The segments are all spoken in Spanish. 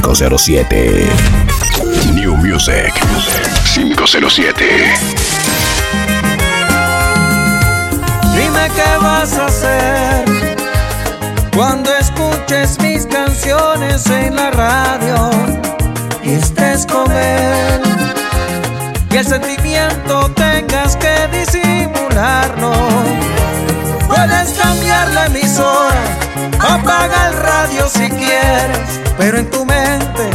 507. New Music 507. Dime qué vas a hacer cuando escuches mis canciones en la radio y estés con él. Y el sentimiento tengas que disimularlo. Puedes cambiar la emisora, apaga el radio si quieres, pero en tu mente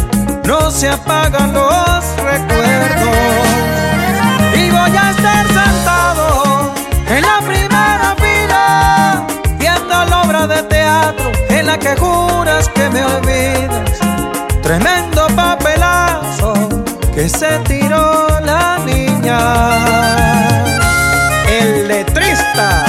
no se apagan los recuerdos. Y voy a estar sentado en la primera fila, viendo la obra de teatro en la que juras que me olvidas. Tremendo papelazo que se tiró la niña. El letrista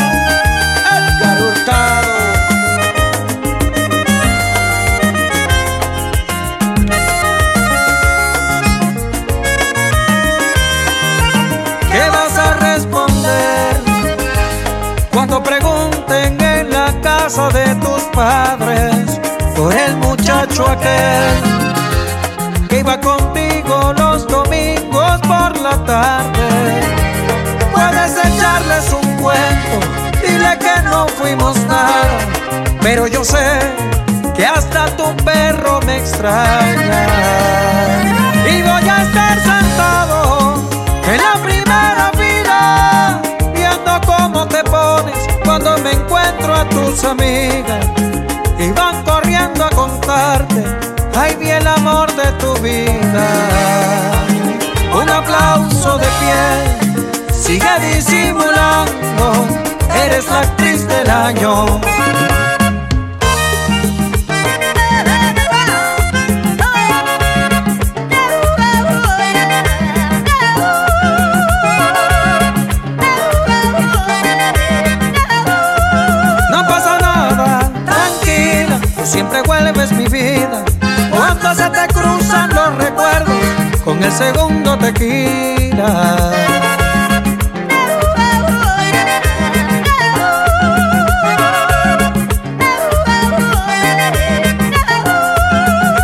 de tus padres por el muchacho aquel que iba contigo los domingos por la tarde? Puedes echarles un cuento, dile que no fuimos nada, pero yo sé que hasta tu perro me extraña. Y voy a estar sentado amigas. Y van corriendo a contarte, ay, vi el amor de tu vida. Un aplauso de pie, sigue disimulando, eres la actriz del año. Cuando se te cruzan los recuerdos con el segundo tequila.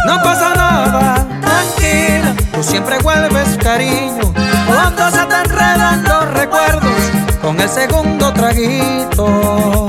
No pasa nada, tranquila, tú siempre vuelves cariño. Cuando se te enredan los recuerdos con el segundo traguito.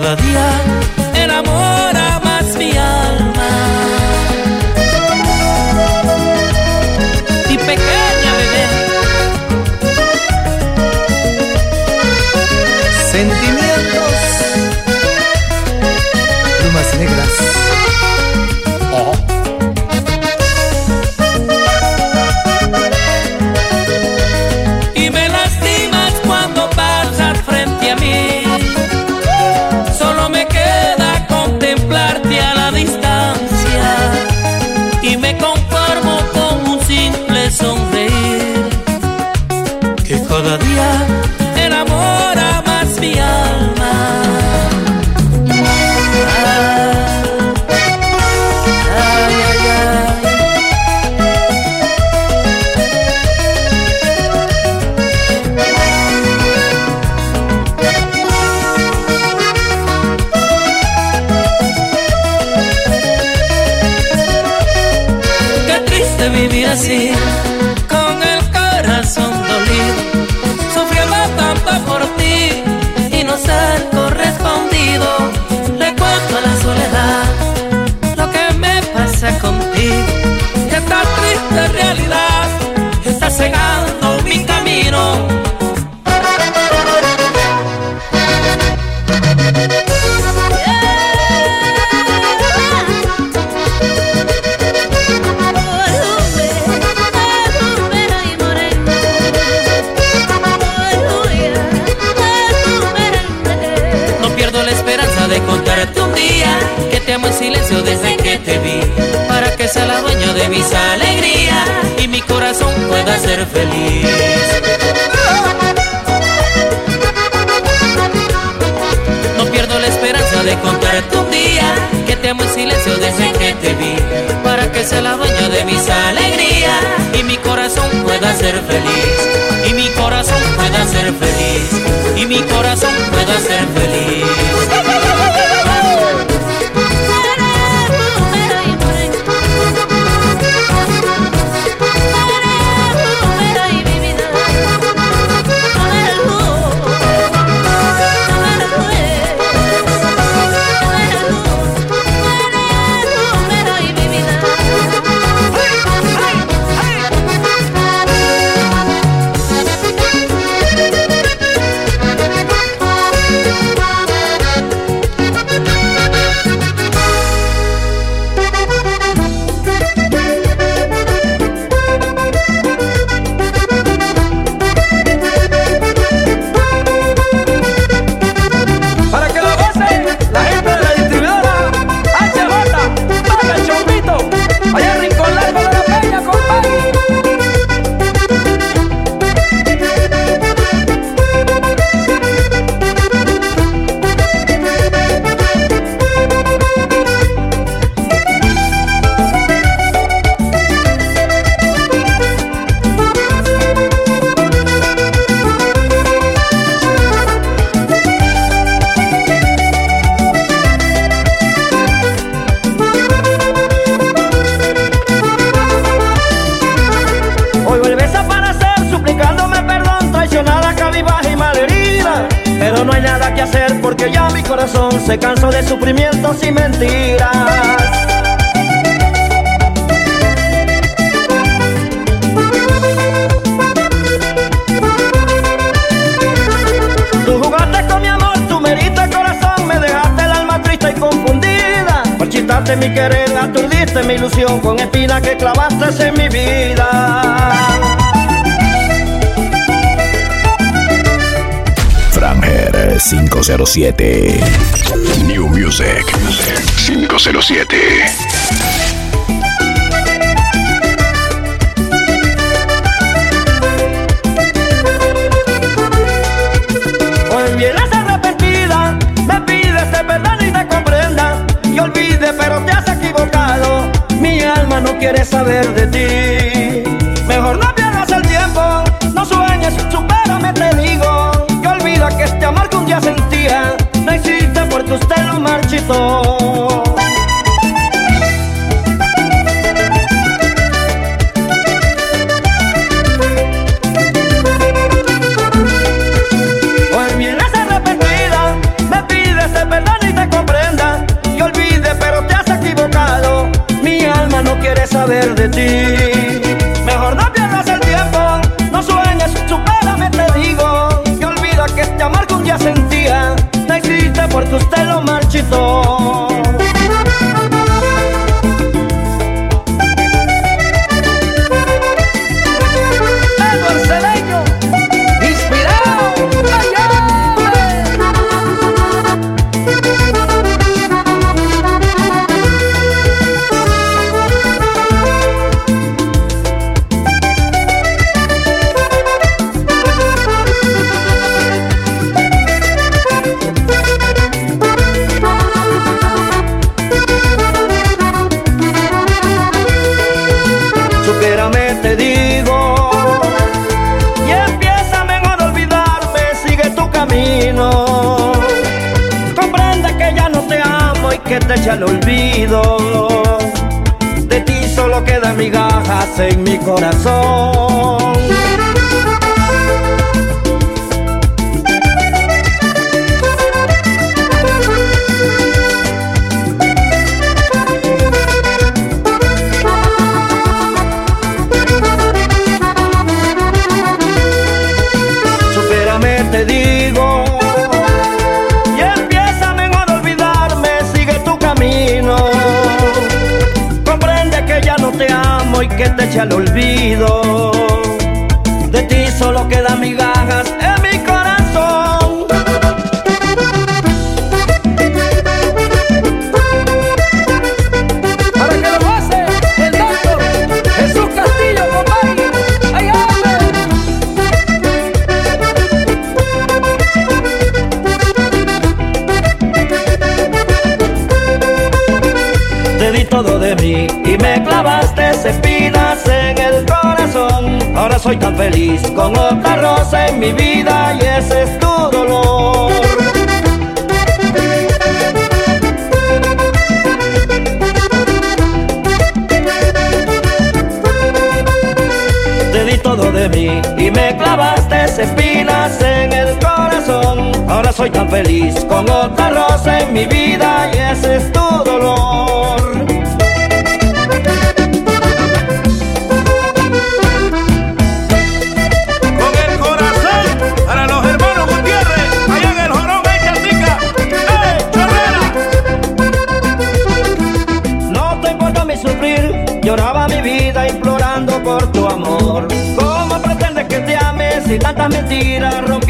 Cada día 507. New Music 507. Tantas mentiras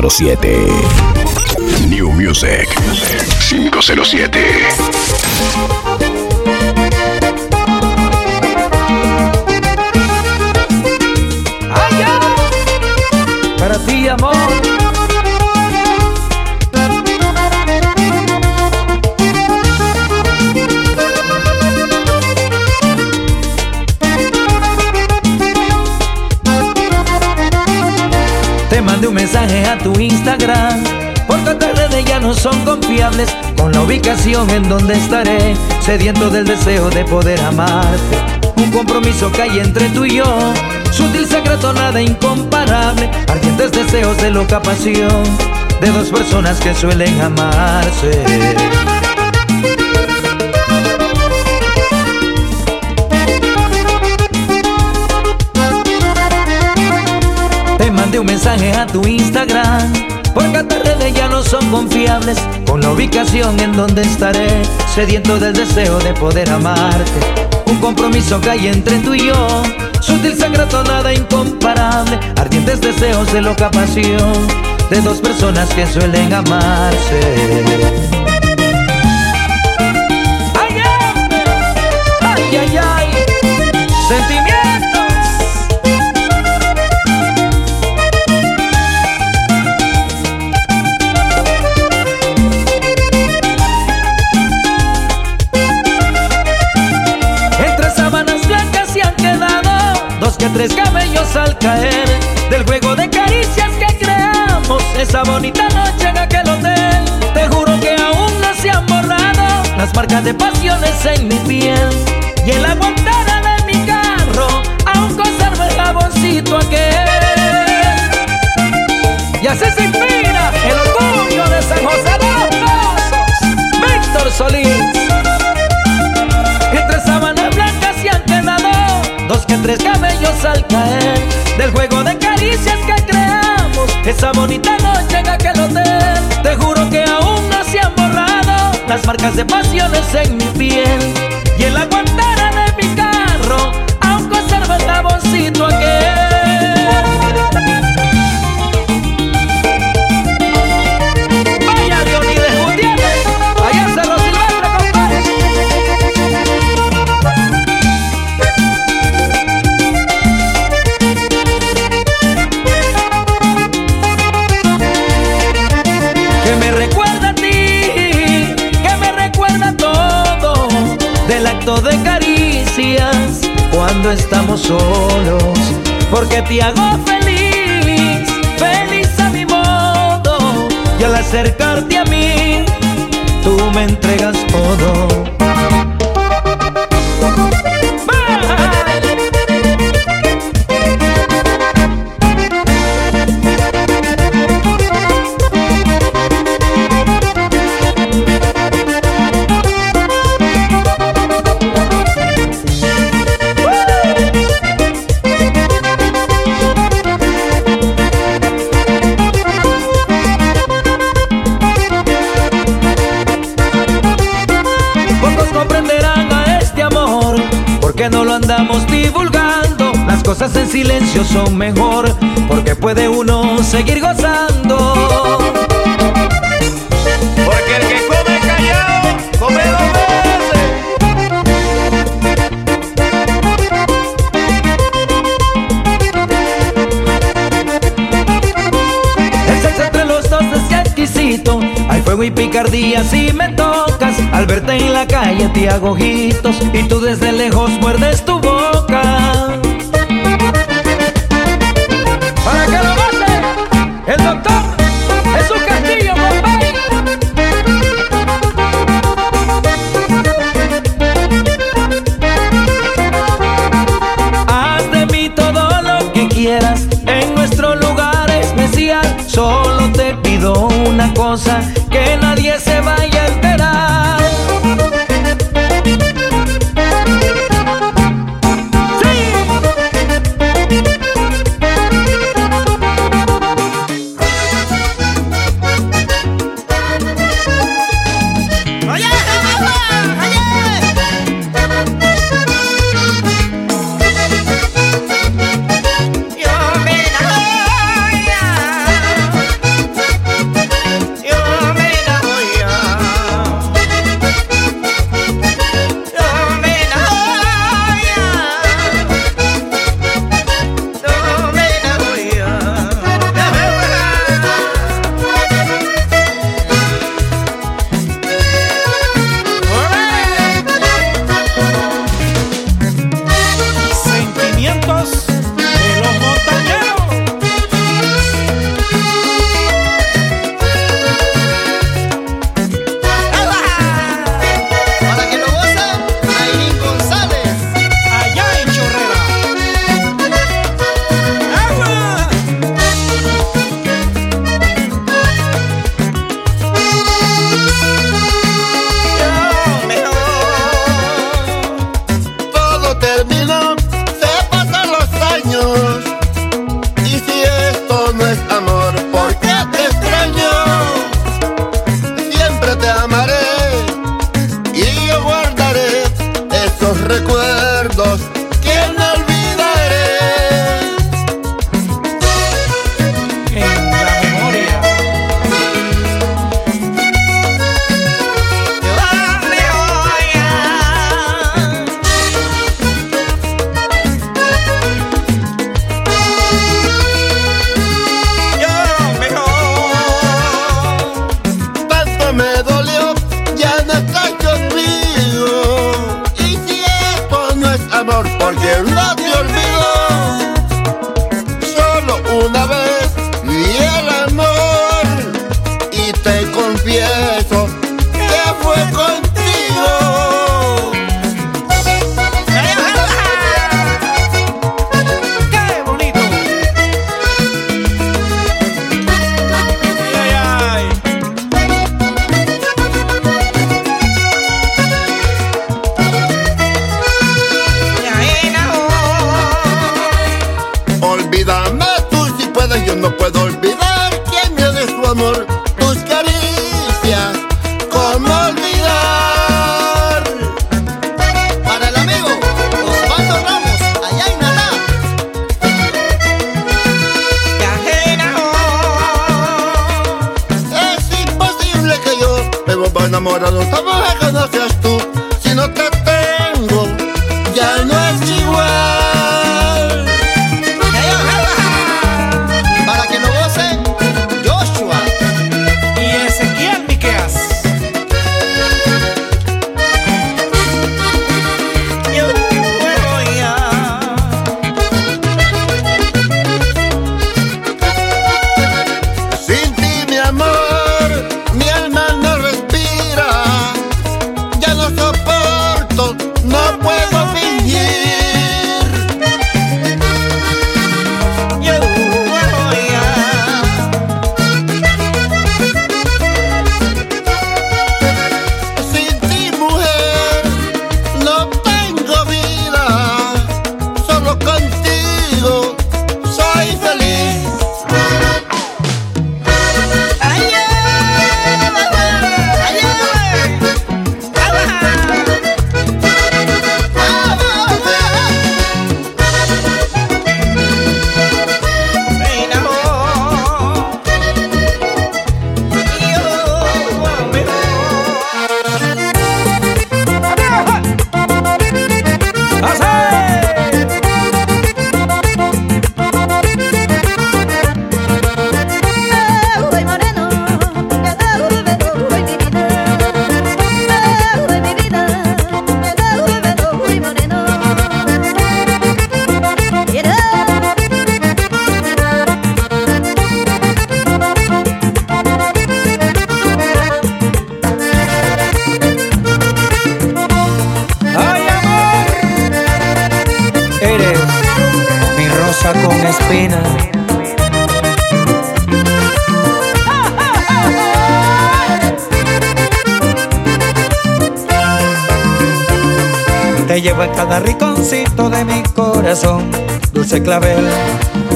507. New Music 507. Ubicación en donde estaré Sediento del deseo de poder amarte. Un compromiso que hay entre tú y yo Sutil secreto, nada incomparable Ardientes deseos de loca pasión De dos personas que suelen amarse. Te mandé un mensaje a tu Instagram Porque tus redes ya no son confiables. Con la ubicación en donde estaré Sediento del deseo de poder amarte. Un compromiso que hay entre tú y yo. Sutil secreto, nada incomparable. Ardientes deseos de loca pasión. De dos personas que suelen amarse. ¡Ay! ¡Ay, ay, ay! Tres cabellos al caer del juego de caricias que creamos esa bonita noche en aquel hotel. Te juro que aún no se han borrado las marcas de pasiones en mi piel y en la guantera de mi carro aún conservo el jaboncito aquel. Y así se inspira el orgullo de San José de los Víctor Solís. que tres cabellos al caer Del juego de caricias que creamos. Esa bonita noche en aquel hotel Te juro que aún no se han borrado Las marcas de pasiones en mi piel. Y en la guantera de mi carro Aún conserva el taboncito aquel. Cuando estamos solos, porque te hago feliz, feliz a mi modo, y al acercarte a mí, tú me entregas todo. Silencio son mejor, porque puede uno seguir gozando. Porque el que come callado, come dos veces. El sexo entre los dos es exquisito. Hay fuego y picardía si me tocas. Al verte en la calle te hago ojitos y tú desde lejos muerdes tu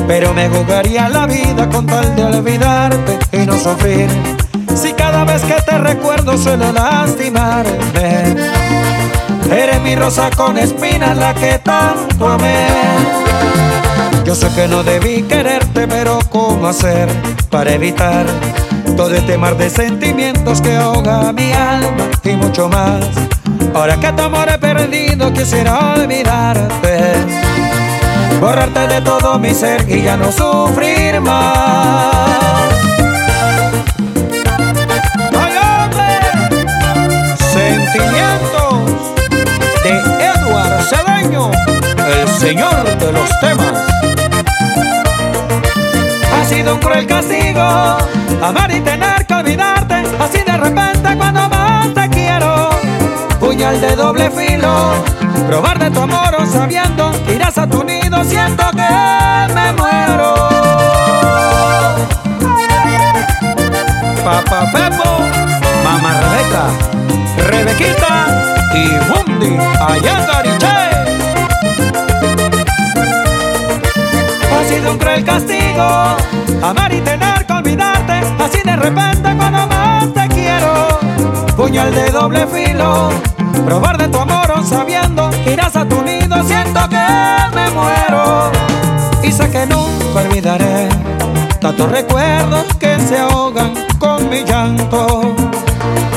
Pero me jugaría la vida con tal de olvidarte y no sufrir. Si cada vez que te recuerdo suelo lastimarme. Eres mi rosa con espinas, la que tanto amé. Yo sé que no debí quererte, pero ¿cómo hacer para evitar todo este mar de sentimientos que ahoga mi alma y mucho más? Ahora que tu amor he perdido, quisiera olvidarte, borrarte de todo mi ser y ya no sufrir más. Sentimientos de Edward Cedeño, el señor de los temas. Ha sido un cruel castigo amar y tener que olvidarte, así de repente cuando. Puñal de doble filo, probar de tu amor o sabiendo que irás a tu nido, siento que me muero. Papá Pepo, Mamá Rebeca, Rebequita y Mundi allá. Ha sido un cruel castigo amar y tener que olvidarte, así de repente cuando más te quiero. Puñal de doble filo, probar de tu amor aún sabiendo que irás a tu nido, siento que me muero. Y sé que nunca olvidaré tantos recuerdos que se ahogan con mi llanto.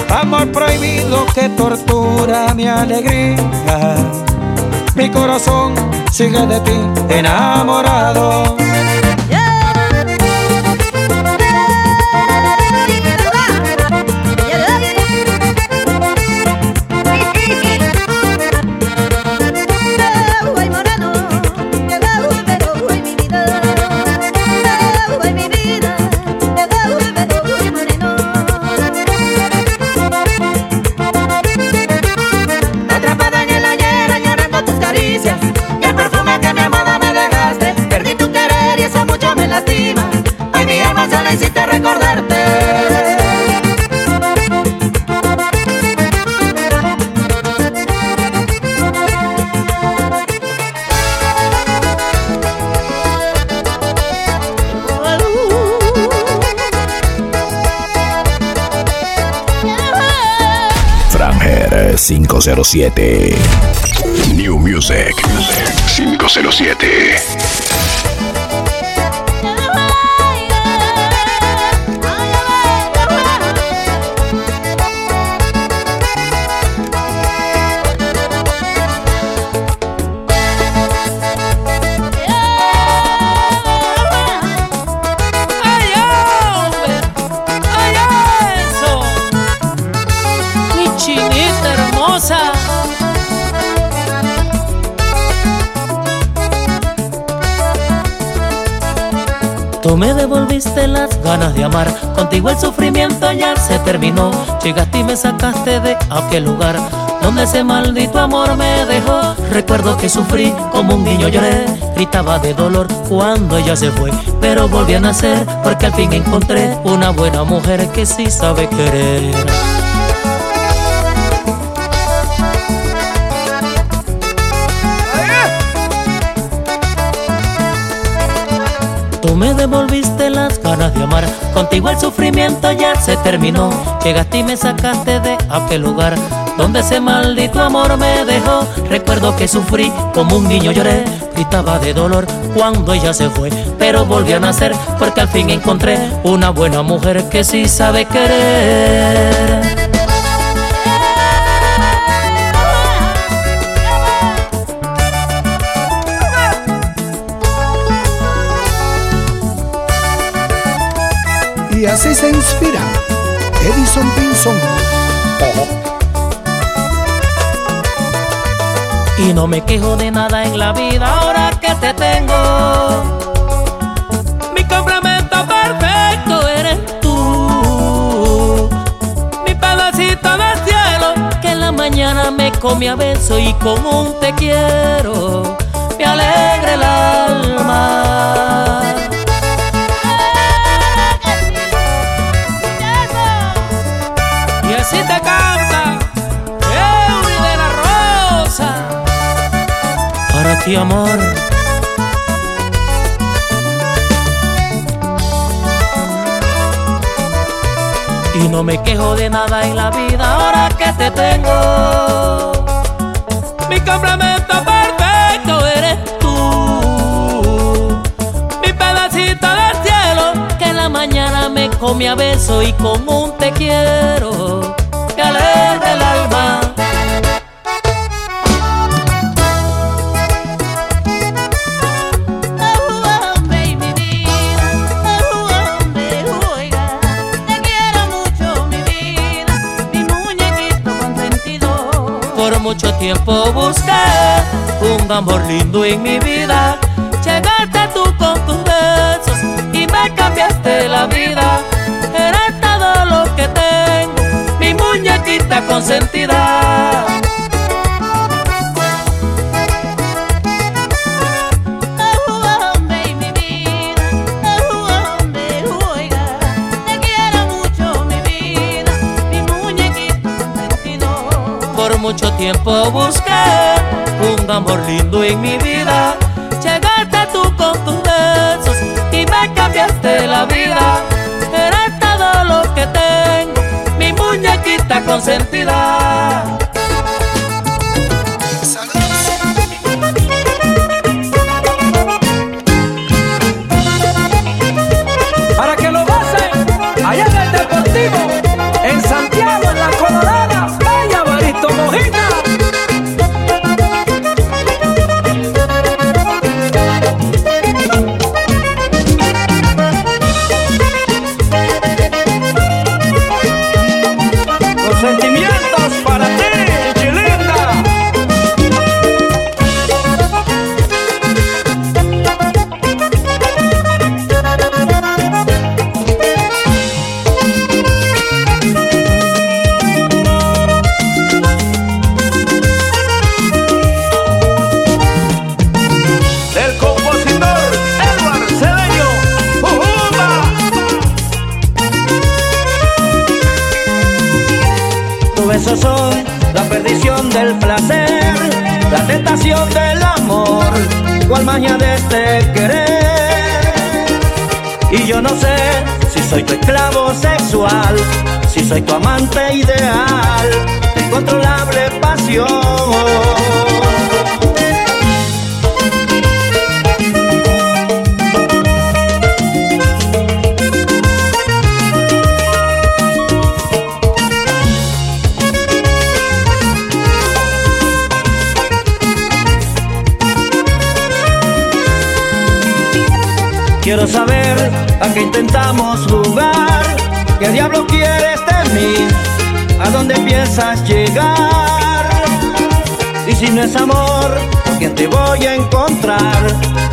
Amor prohibido que tortura mi alegría. Mi corazón sigue de ti enamorado. 507. New Music 507. Las ganas de amar, contigo el sufrimiento ya se terminó. Llegaste y me sacaste de aquel lugar donde ese maldito amor me dejó. Recuerdo que sufrí como un niño lloré, gritaba de dolor cuando ella se fue, pero volví a nacer porque al fin encontré una buena mujer que sí sabe querer. Tú me devolviste de amar, contigo el sufrimiento ya se terminó. Llegaste y me sacaste de aquel lugar donde ese maldito amor me dejó. Recuerdo que sufrí como un niño lloré, gritaba de dolor cuando ella se fue, pero volví a nacer porque al fin encontré una buena mujer que sí sabe querer. Se inspira Edison Pinson. Y no me quejo de nada en la vida ahora que te tengo. Mi complemento perfecto eres tú. Mi pedacito de cielo que en la mañana me come a beso y con un te quiero me alegra el alma. Así te canta de la Rosa. Para ti amor. Y no me quejo de nada en la vida ahora que te tengo. Mi complemento perfecto eres tú. Mi pedacito del cielo que en la mañana me come a beso y con un te quiero me alegra el alma. Te. Por mucho tiempo busqué un amor lindo en mi vida. Llegaste tú con tus besos y me cambiaste la vida. Eres todo lo que mi muñequita consentida. Por mucho tiempo busqué un amor lindo en mi vida. Llegaste tú con tus besos y me cambiaste la vida. Muñequita consentida.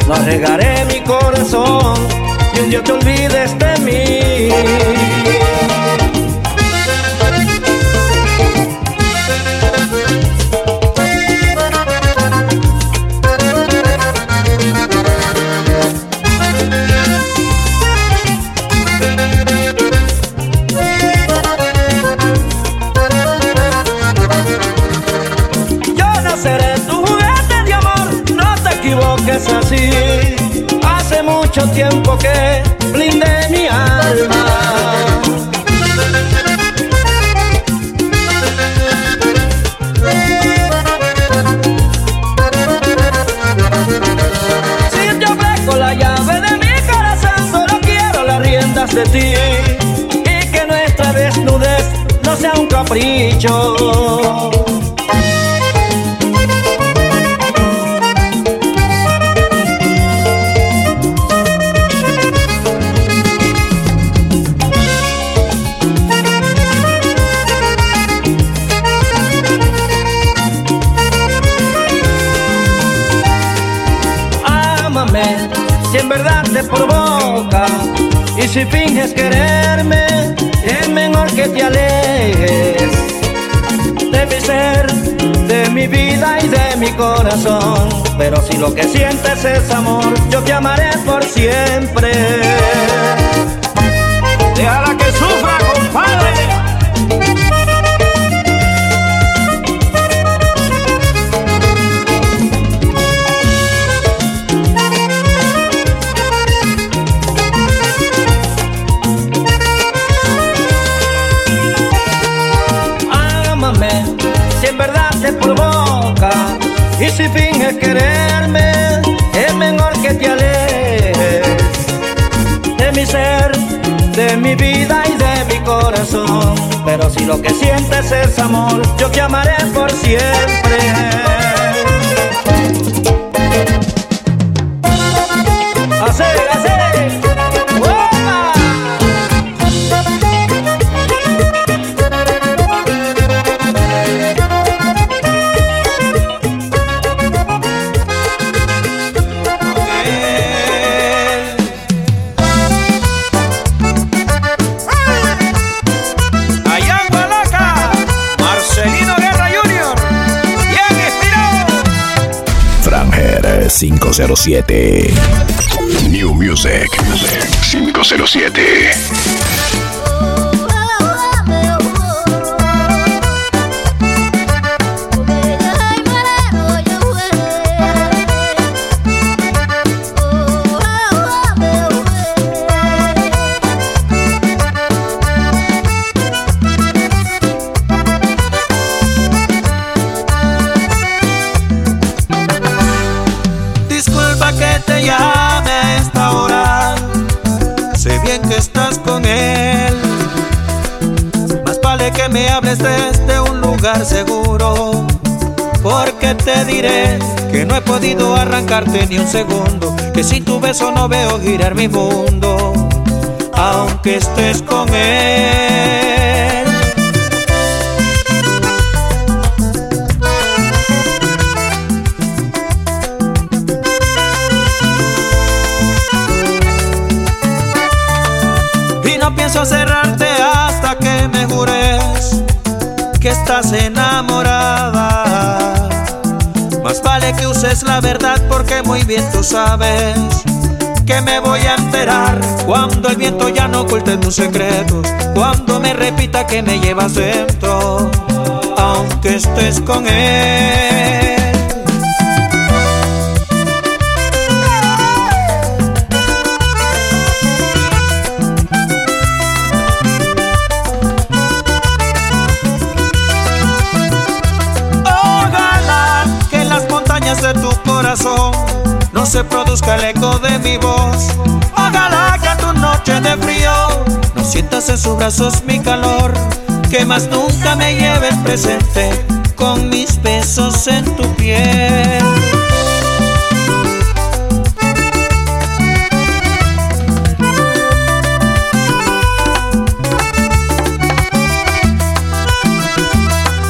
No arriesgaré mi corazón y un día te olvides de mí. Pero si lo que sientes es amor, yo te amaré por siempre. De mi vida y de mi corazón. Pero si lo que sientes es amor, yo te amaré por siempre. Así, así. 507. New Music 507. Seguro. Porque te diré que no he podido arrancarte ni un segundo. Que sin tu beso no veo girar mi mundo. Aunque estés con él. Y no pienso cerrarte hasta que me jures estás enamorada. Más vale que uses la verdad porque muy bien tú sabes que me voy a enterar cuando el viento ya no oculte tus secretos, cuando me repita que me llevas dentro, aunque estés con él. Se produzca el eco de mi voz. Ojalá que en tu noche de frío no sientas en sus brazos mi calor. Que más nunca me lleves presente con mis besos en tu piel.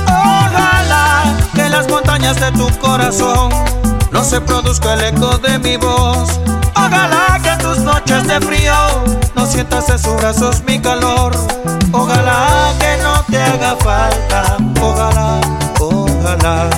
Ojalá que las montañas de tu corazón se produzca el eco de mi voz. Ojalá que en tus noches de frío no sientas en sus brazos mi calor. Ojalá que no te haga falta. Ojalá, ojalá.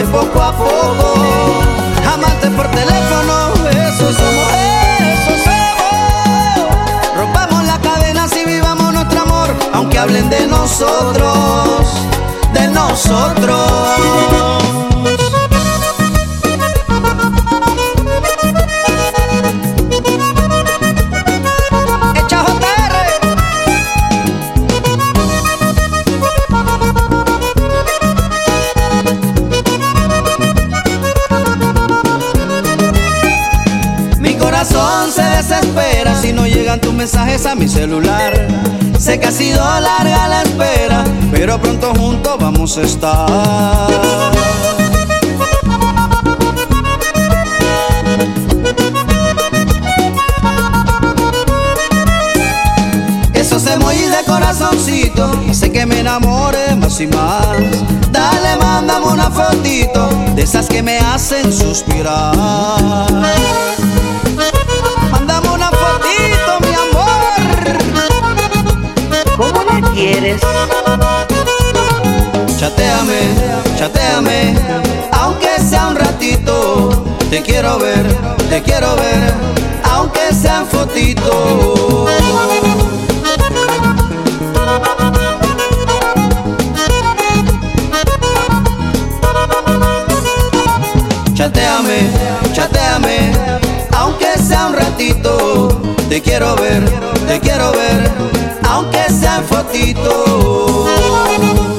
amarte poco a poco, amarte por teléfono, eso somos, eso somos. Rompamos las cadenas y vivamos nuestro amor, aunque hablen de nosotros, de nosotros. tus mensajes a mi celular. Sé que ha sido larga la espera, pero pronto juntos vamos a estar. Esos emojis de corazoncito, sé que me enamore más y más. Dale, mándame una fotito de esas que me hacen suspirar. quieres. Chateame, chateame, aunque sea un ratito. Te quiero ver, te quiero ver, aunque sean fotitos. Chateame, chateame, aunque sea un ratito. Te quiero ver, te quiero ver aunque sean fotitos.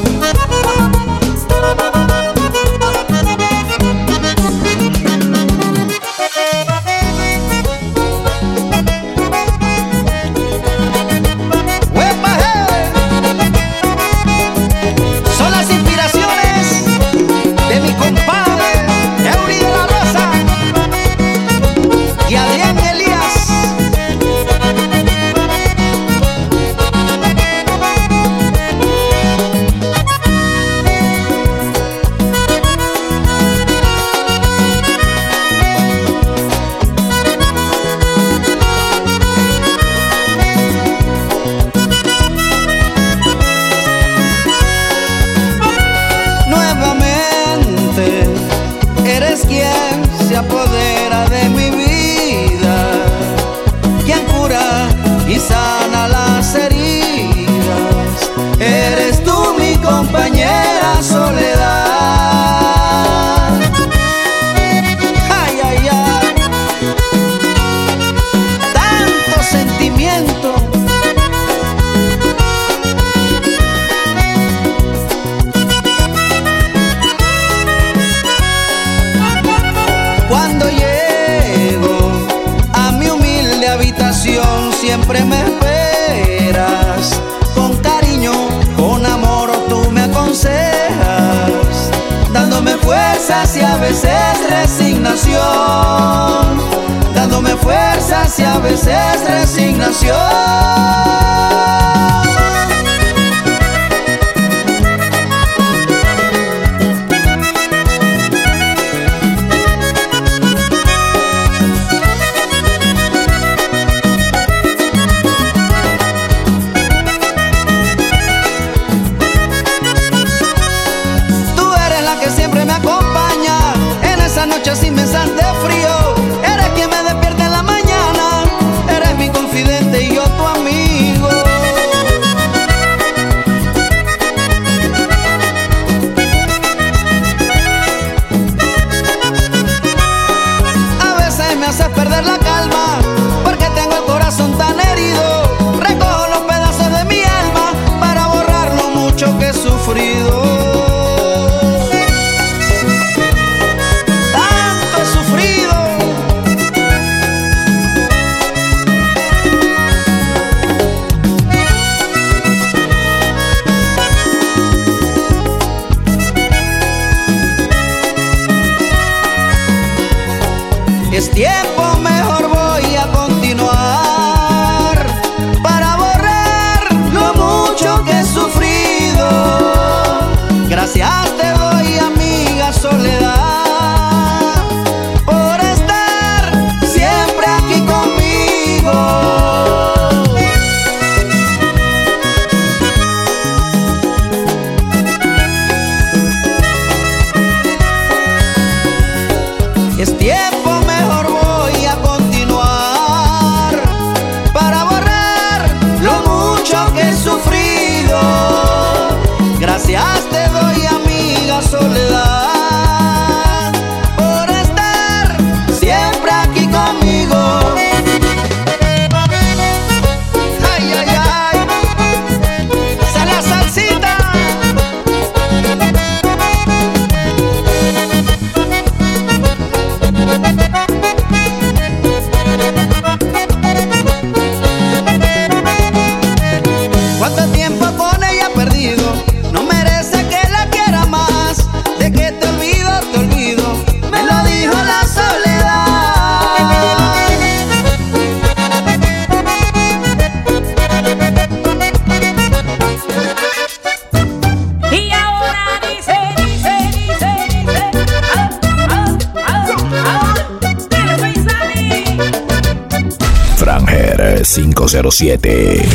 507.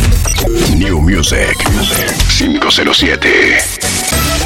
New Music 507.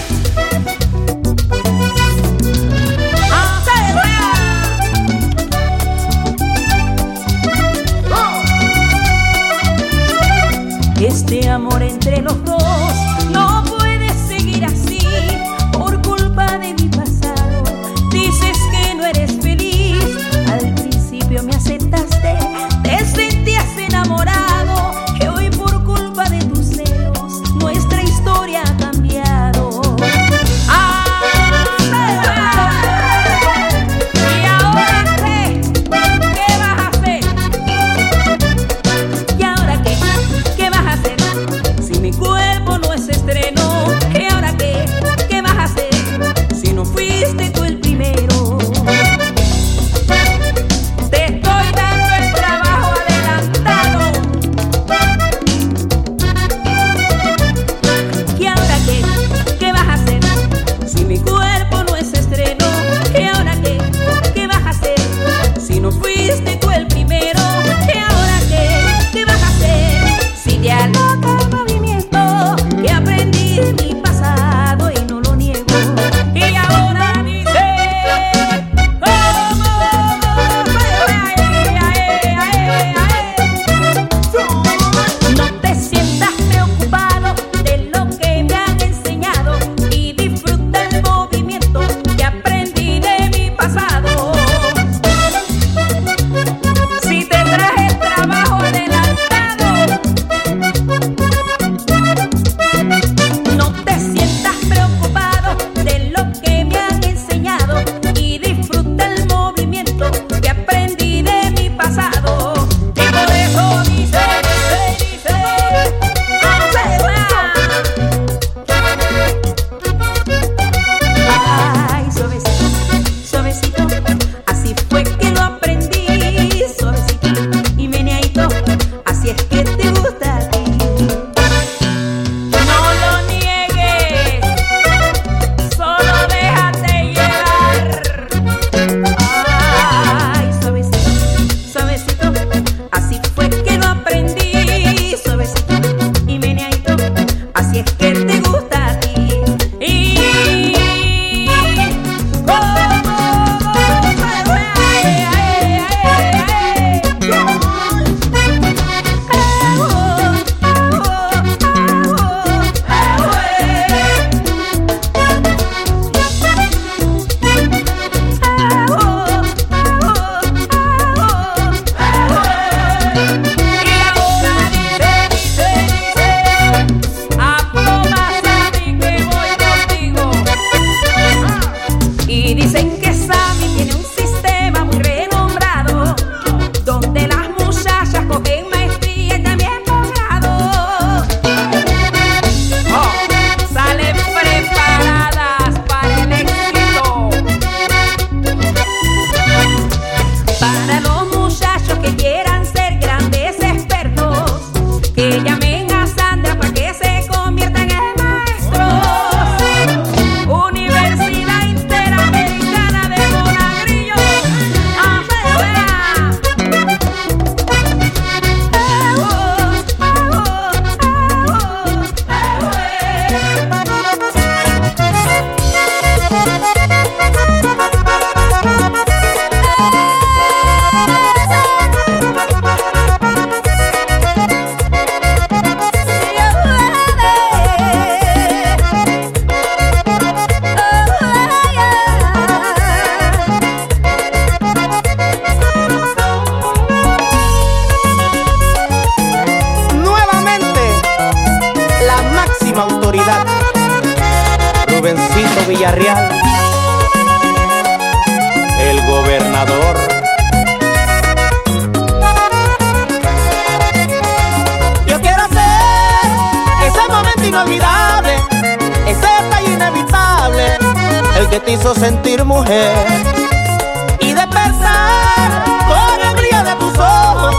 y de pesar por el brillo de tus ojos,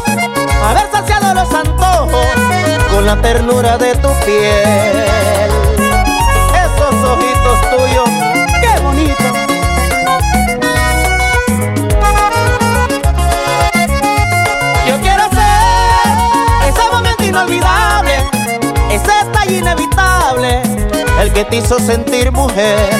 haber saciado los antojos con la ternura de tu piel. Esos ojitos tuyos, qué bonito. Yo quiero ser ese momento inolvidable Esa inevitable el que te hizo sentir mujer.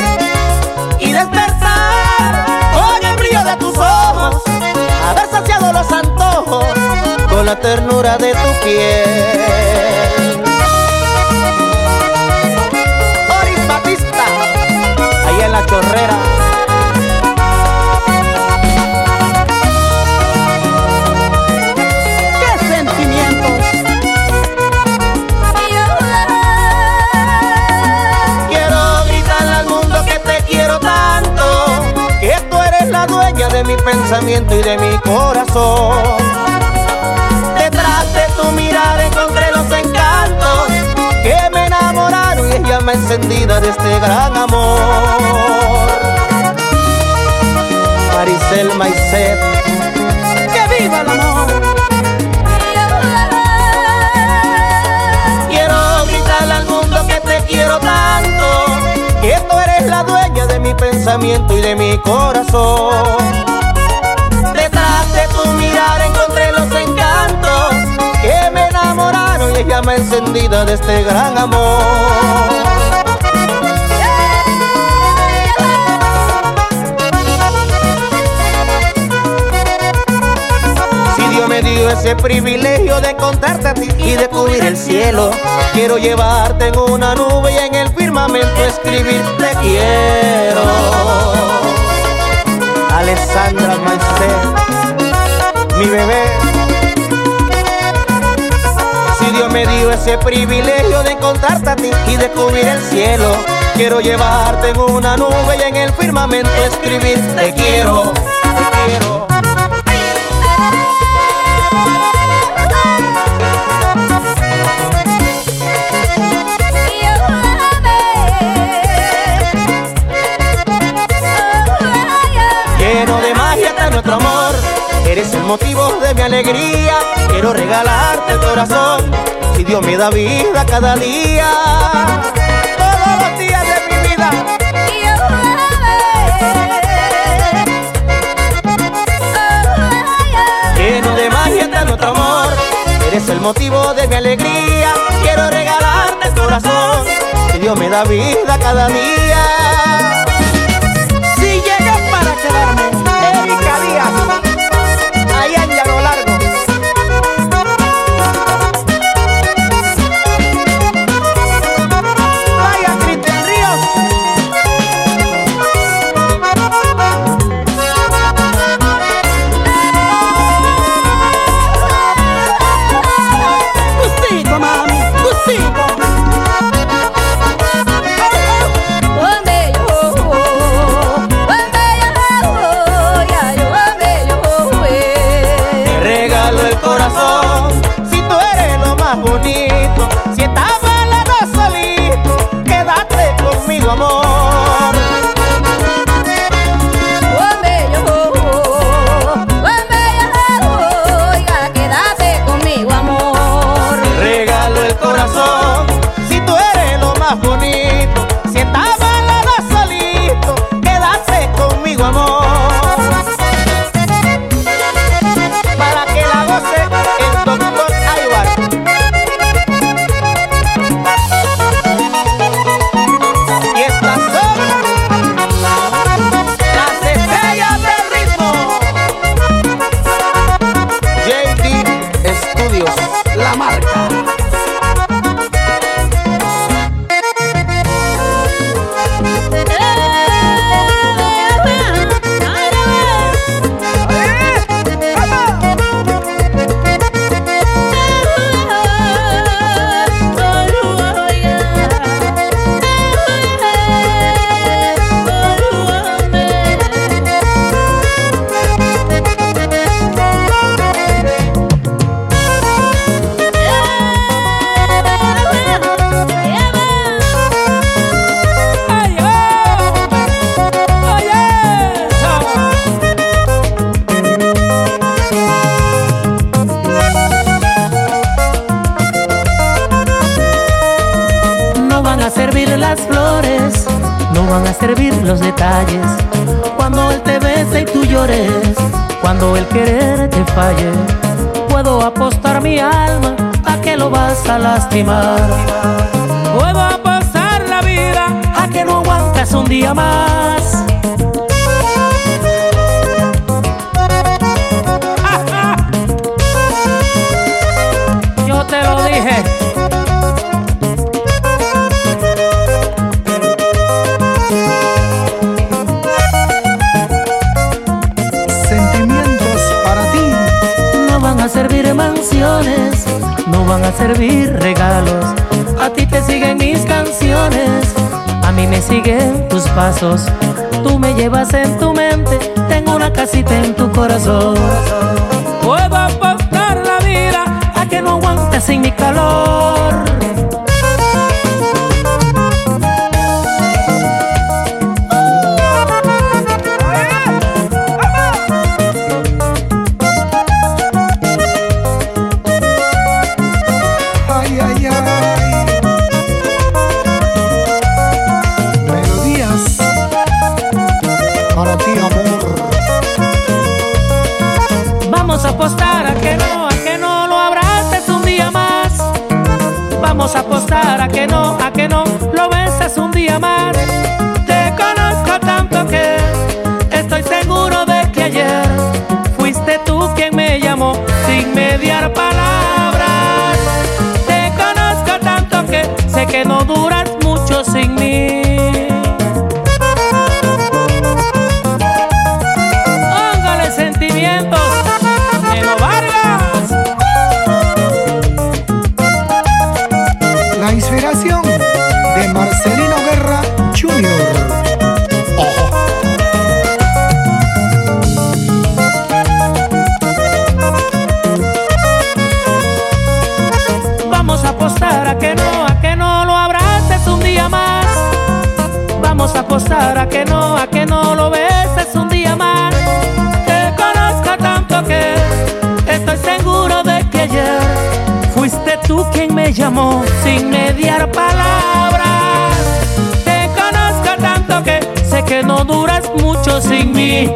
de este gran amor. Si Dios me dio ese privilegio de contarte a ti y de cubrir el cielo. Quiero llevarte en una nube y en el firmamento escribir te quiero. Alessandra Maicé, mi bebé. Dios me dio ese privilegio de encontrarte a ti y descubrir el cielo. Quiero llevarte en una nube y en el firmamento escribir te quiero, te quiero. Eres el motivo de mi alegría. Quiero regalarte el corazón. Si Dios me da vida cada día, todos los días de mi vida. Lleno de magia está nuestro amor. Eres el motivo de mi alegría. Quiero regalarte el corazón. Si Dios me da vida cada día. contigo, amor. de Marcelino Guerra Jr. apostar a que no, a que no lo abraces un día más. Vamos a apostar a llamó sin mediar palabras. Te conozco tanto que sé que no duras mucho sin mí.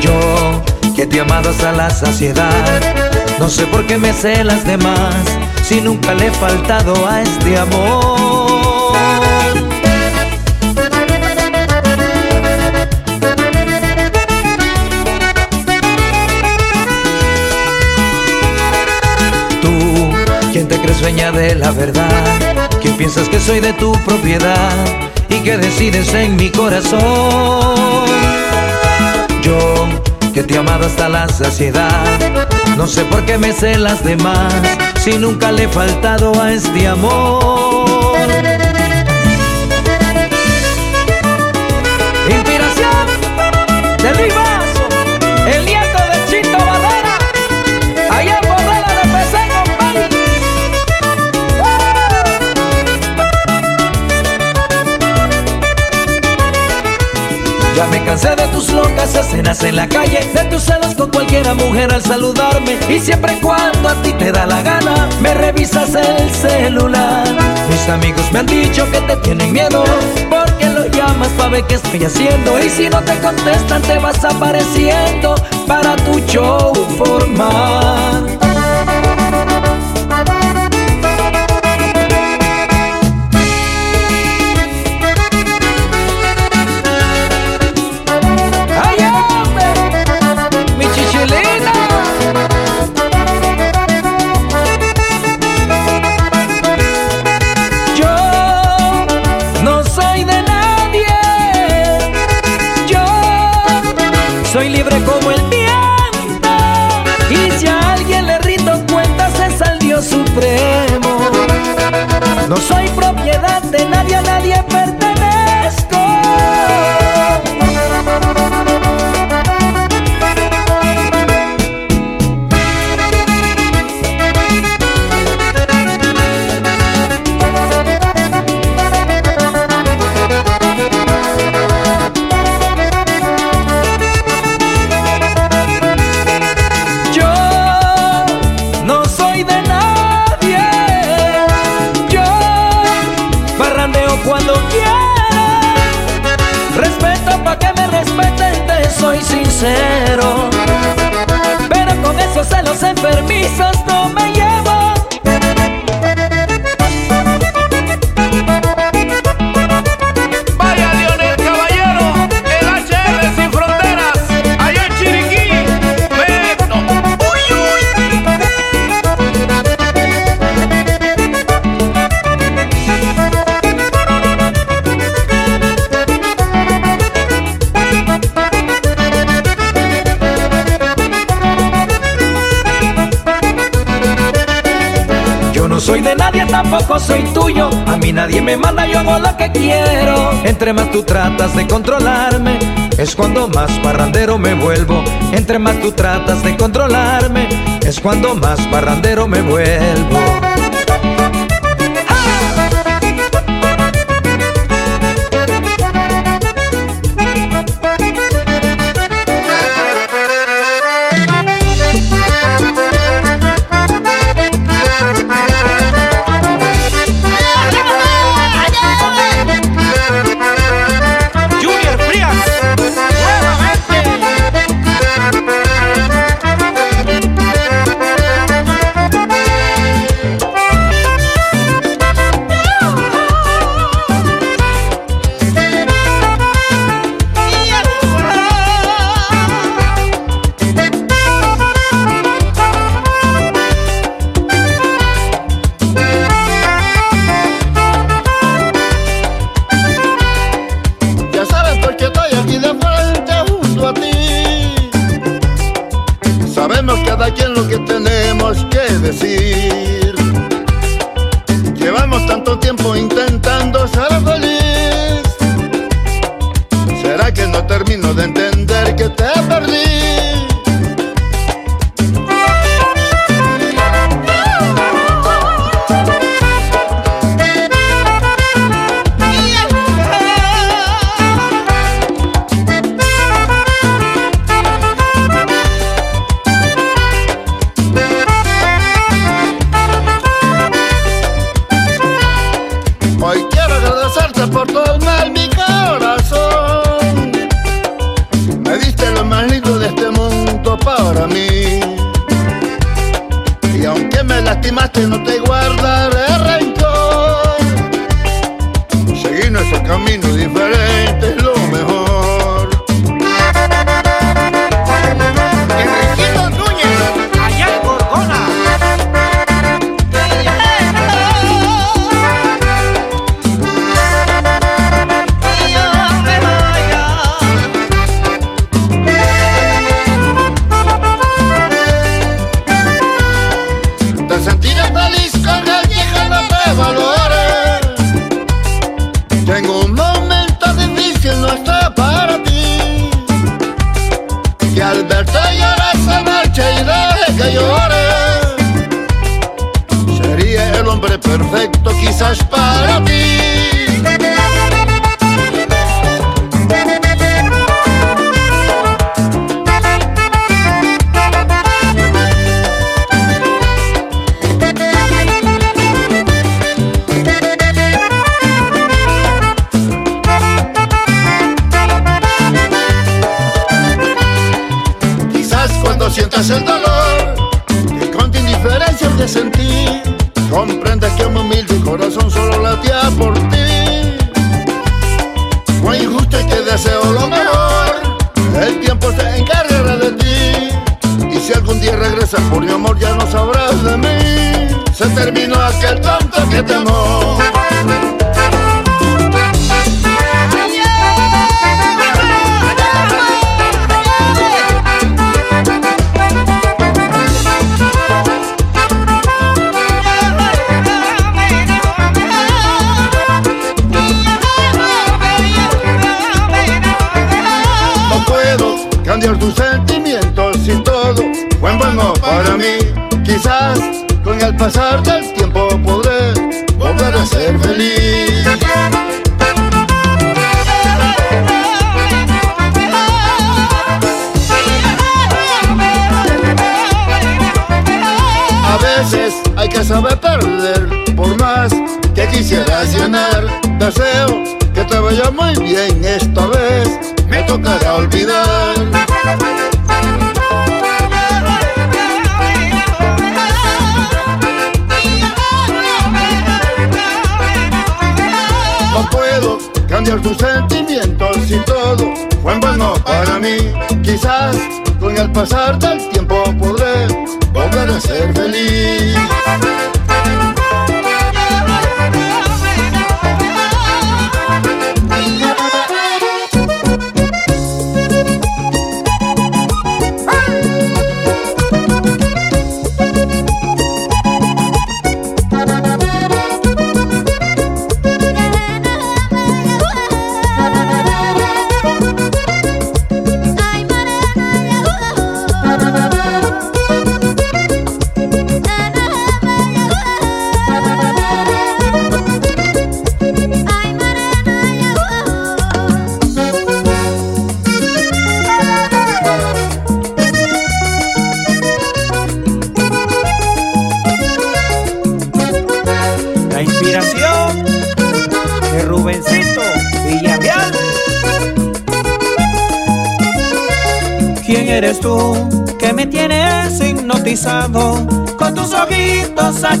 Yo, que te he amado hasta la saciedad, no sé por qué me celas de más, si nunca le he faltado a este amor. Tú, quien te crees dueña de la verdad, quien piensas que soy de tu propiedad y que decides en mi corazón. Yo que te he amado hasta la saciedad, no sé por qué me celas de más, si nunca le he faltado a este amor. Inspiración de Lima. Ya me cansé de tus locas escenas en la calle, de tus celos con cualquiera mujer al saludarme. Y siempre y cuando a ti te da la gana, me revisas el celular. Mis amigos me han dicho que te tienen miedo, porque lo llamas para ver qué estoy haciendo. Y si no te contestan, te vas apareciendo para tu show formal. Tampoco soy tuyo. A mí nadie me manda, yo hago lo que quiero. Entre más tú tratas de controlarme, es cuando más parrandero me vuelvo. Entre más tú tratas de controlarme, es cuando más parrandero me vuelvo.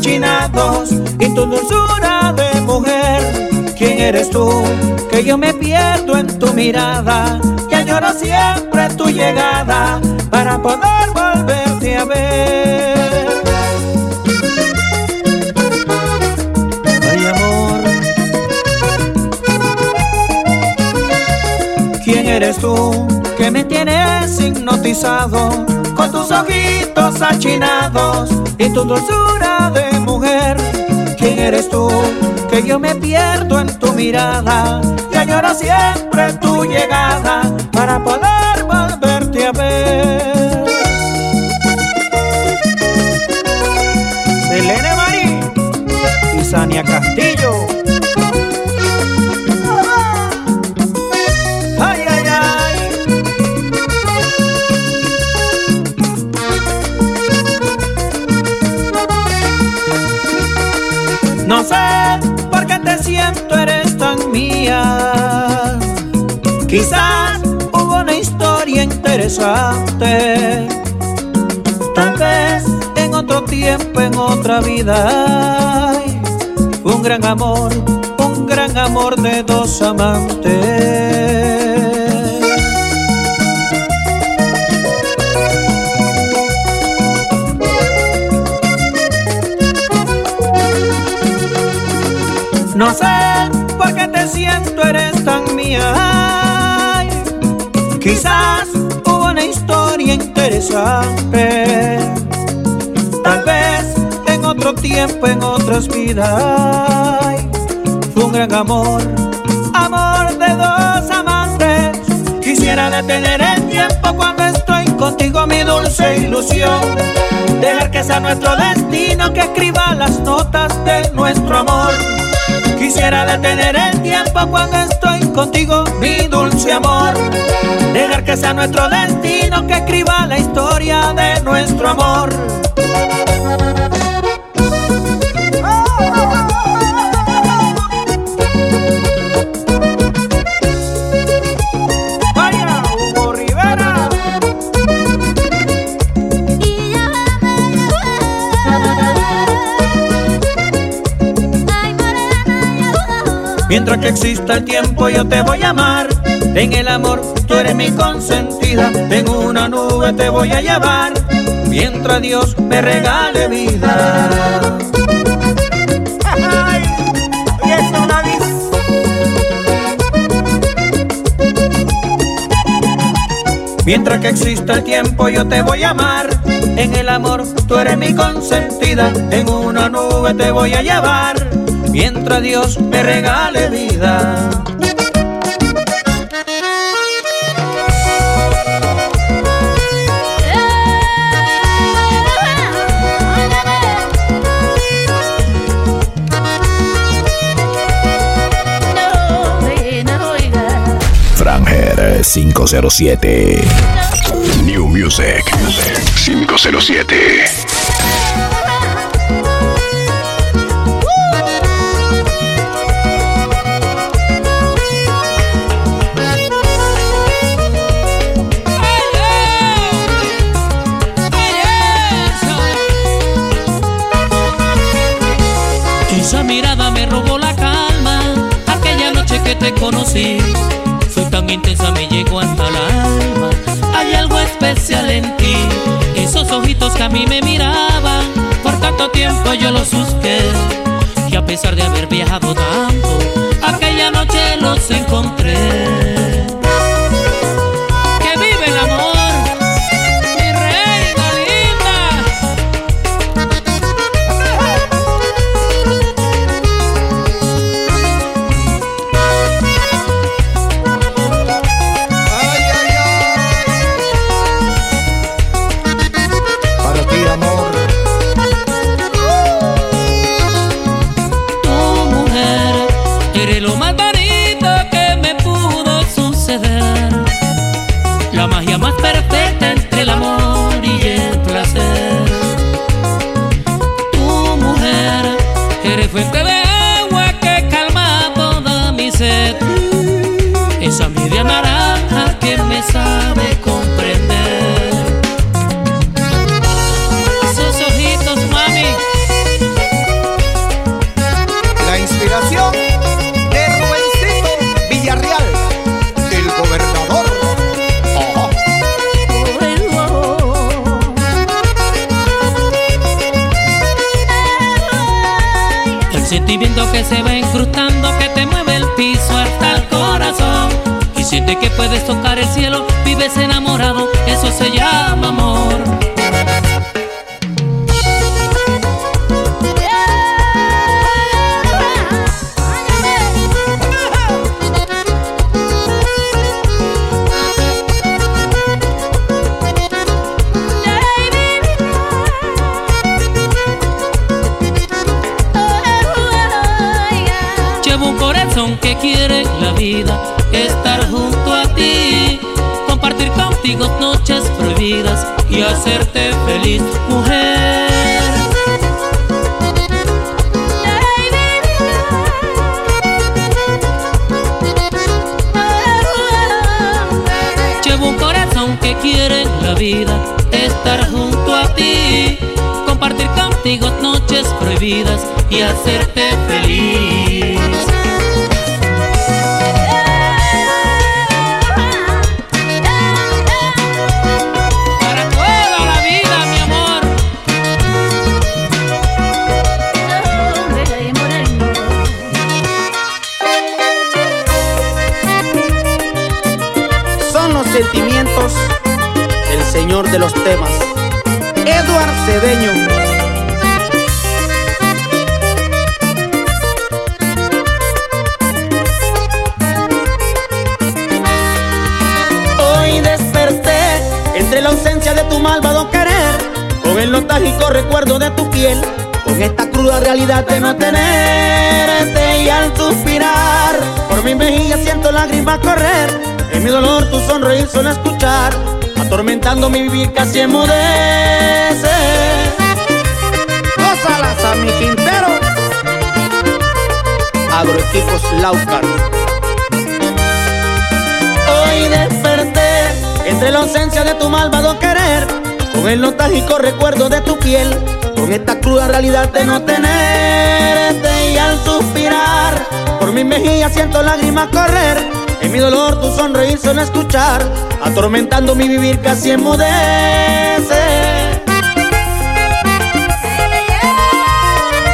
Y tu dulzura de mujer? ¿Quién eres tú que yo me pierdo en tu mirada y añoro siempre tu llegada para poder volverte a ver? Ay amor, ¿quién eres tú que me tienes hipnotizado con tus ojitos achinados y tu dulzura de mujer? ¿Quién eres tú que yo me pierdo en tu mirada y añoro siempre tu llegada Tal vez en otro tiempo, en otra vida. ay, Un gran amor, un gran amor de dos amantes. No sé por qué te siento, eres tan mía. Quizás interesante. Tal vez en otro tiempo, en otras vidas. Un gran amor, amor de dos amantes. Quisiera detener el tiempo cuando estoy contigo, mi dulce ilusión. Dejar que sea nuestro destino que escriba las notas de nuestro amor. Quisiera detener el tiempo cuando estoy contigo, mi dulce amor. Dejar que sea nuestro destino que escriba la historia de nuestro amor. Mientras que exista el tiempo yo te voy a amar. En el amor tú eres mi consentida. En una nube te voy a llevar. Mientras Dios me regale vida. Mientras que exista el tiempo yo te voy a amar. En el amor tú eres mi consentida. En una nube te voy a llevar. Mientras Dios me regale vida. Franger 507. New Music 507. Conocí, fue tan intensa, me llegó hasta el alma. Hay algo especial en ti, esos ojitos que a mí me miraban. Por tanto tiempo yo los busqué, y a pesar de haber viajado tanto, aquella noche los encontré. Mejilla siento lágrimas correr, en mi dolor tu sonreír suena escuchar, atormentando mi vivir casi emudece. Gózalas a mi Quintero, Agroequipos Laucar. Hoy desperté entre la ausencia de tu malvado querer, con el nostálgico recuerdo de tu piel, con esta cruda realidad de no al suspirar por mi mejilla siento lágrimas correr. En mi dolor tu sonreír suena escuchar, atormentando mi vivir casi enmudece.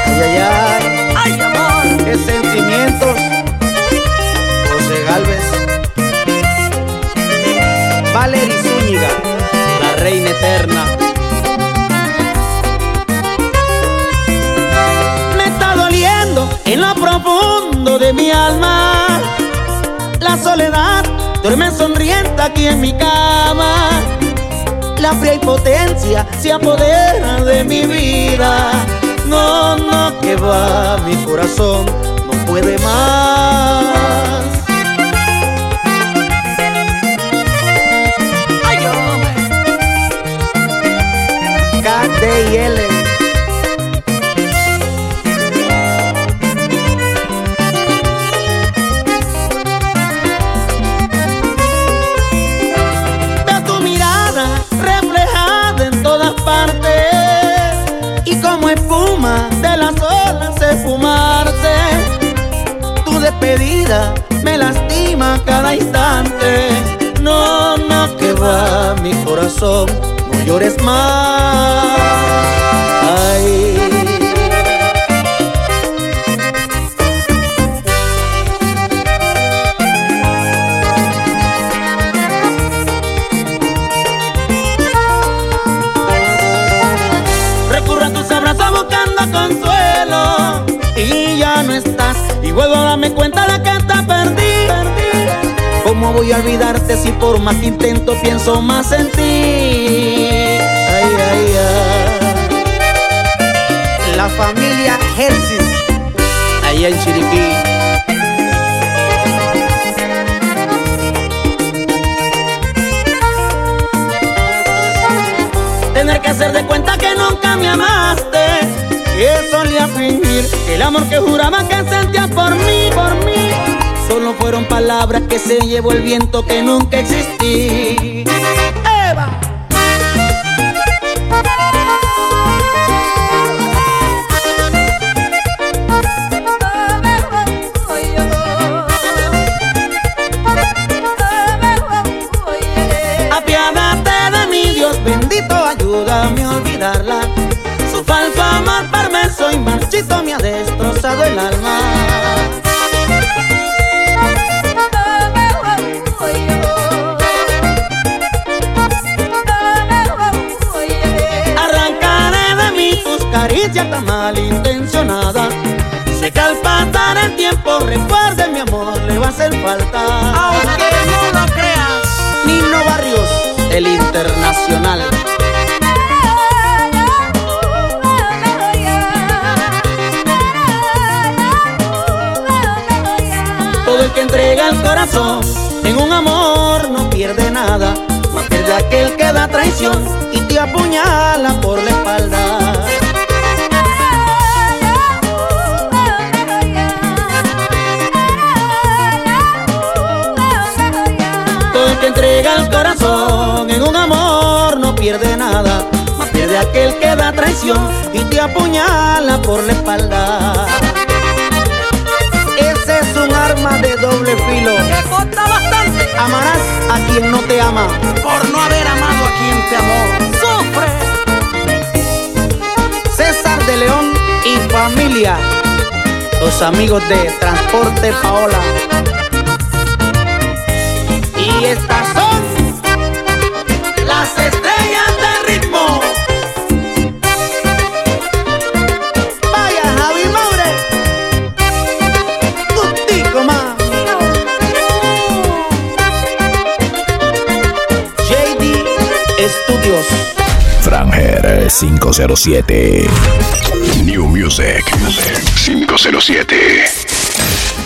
Ay, ay, ay, ay, amor, qué sentimientos. José Galvez, Valery Zúñiga, la reina eterna. En lo profundo de mi alma. La soledad duerme sonriente aquí en mi cama. La fría impotencia se apodera de mi vida. No, no, que va, mi corazón no puede más. Ay, KDL. Me lastima cada instante. No, no, que va mi corazón, no llores más. A darme cuenta de que te perdí. ¿Cómo voy a olvidarte si por más que intento pienso más en ti? Ay, ay, ay. La familia Hersis, allá en Chiriquí. Tener que hacer de cuenta que nunca me amaste Que solía fingir. El amor que juraba que sentías por mí, por mí. Solo fueron palabras que se llevó el viento que nunca existí marchito me ha destrozado el alma. Arrancaré de mí tus caricias tan malintencionadas. Sé que al pasar el tiempo recuerde mi amor le va a hacer falta. Aunque no lo creas. Nino Barrios, el internacional. Que entrega el corazón en un amor no pierde nada, más pierde aquel que da traición y te apuñala por la espalda. Todo el que entrega el corazón en un amor no pierde nada, más pierde aquel que da traición y te apuñala por la espalda. Doble filo. Que corta bastante. Amarás a quien no te ama por no haber amado a quien te amó. ¡Sufre! César de León y familia. Los amigos de Transporte Paola. Y estas son las estrellas Studios. Franger 507. New Music 507.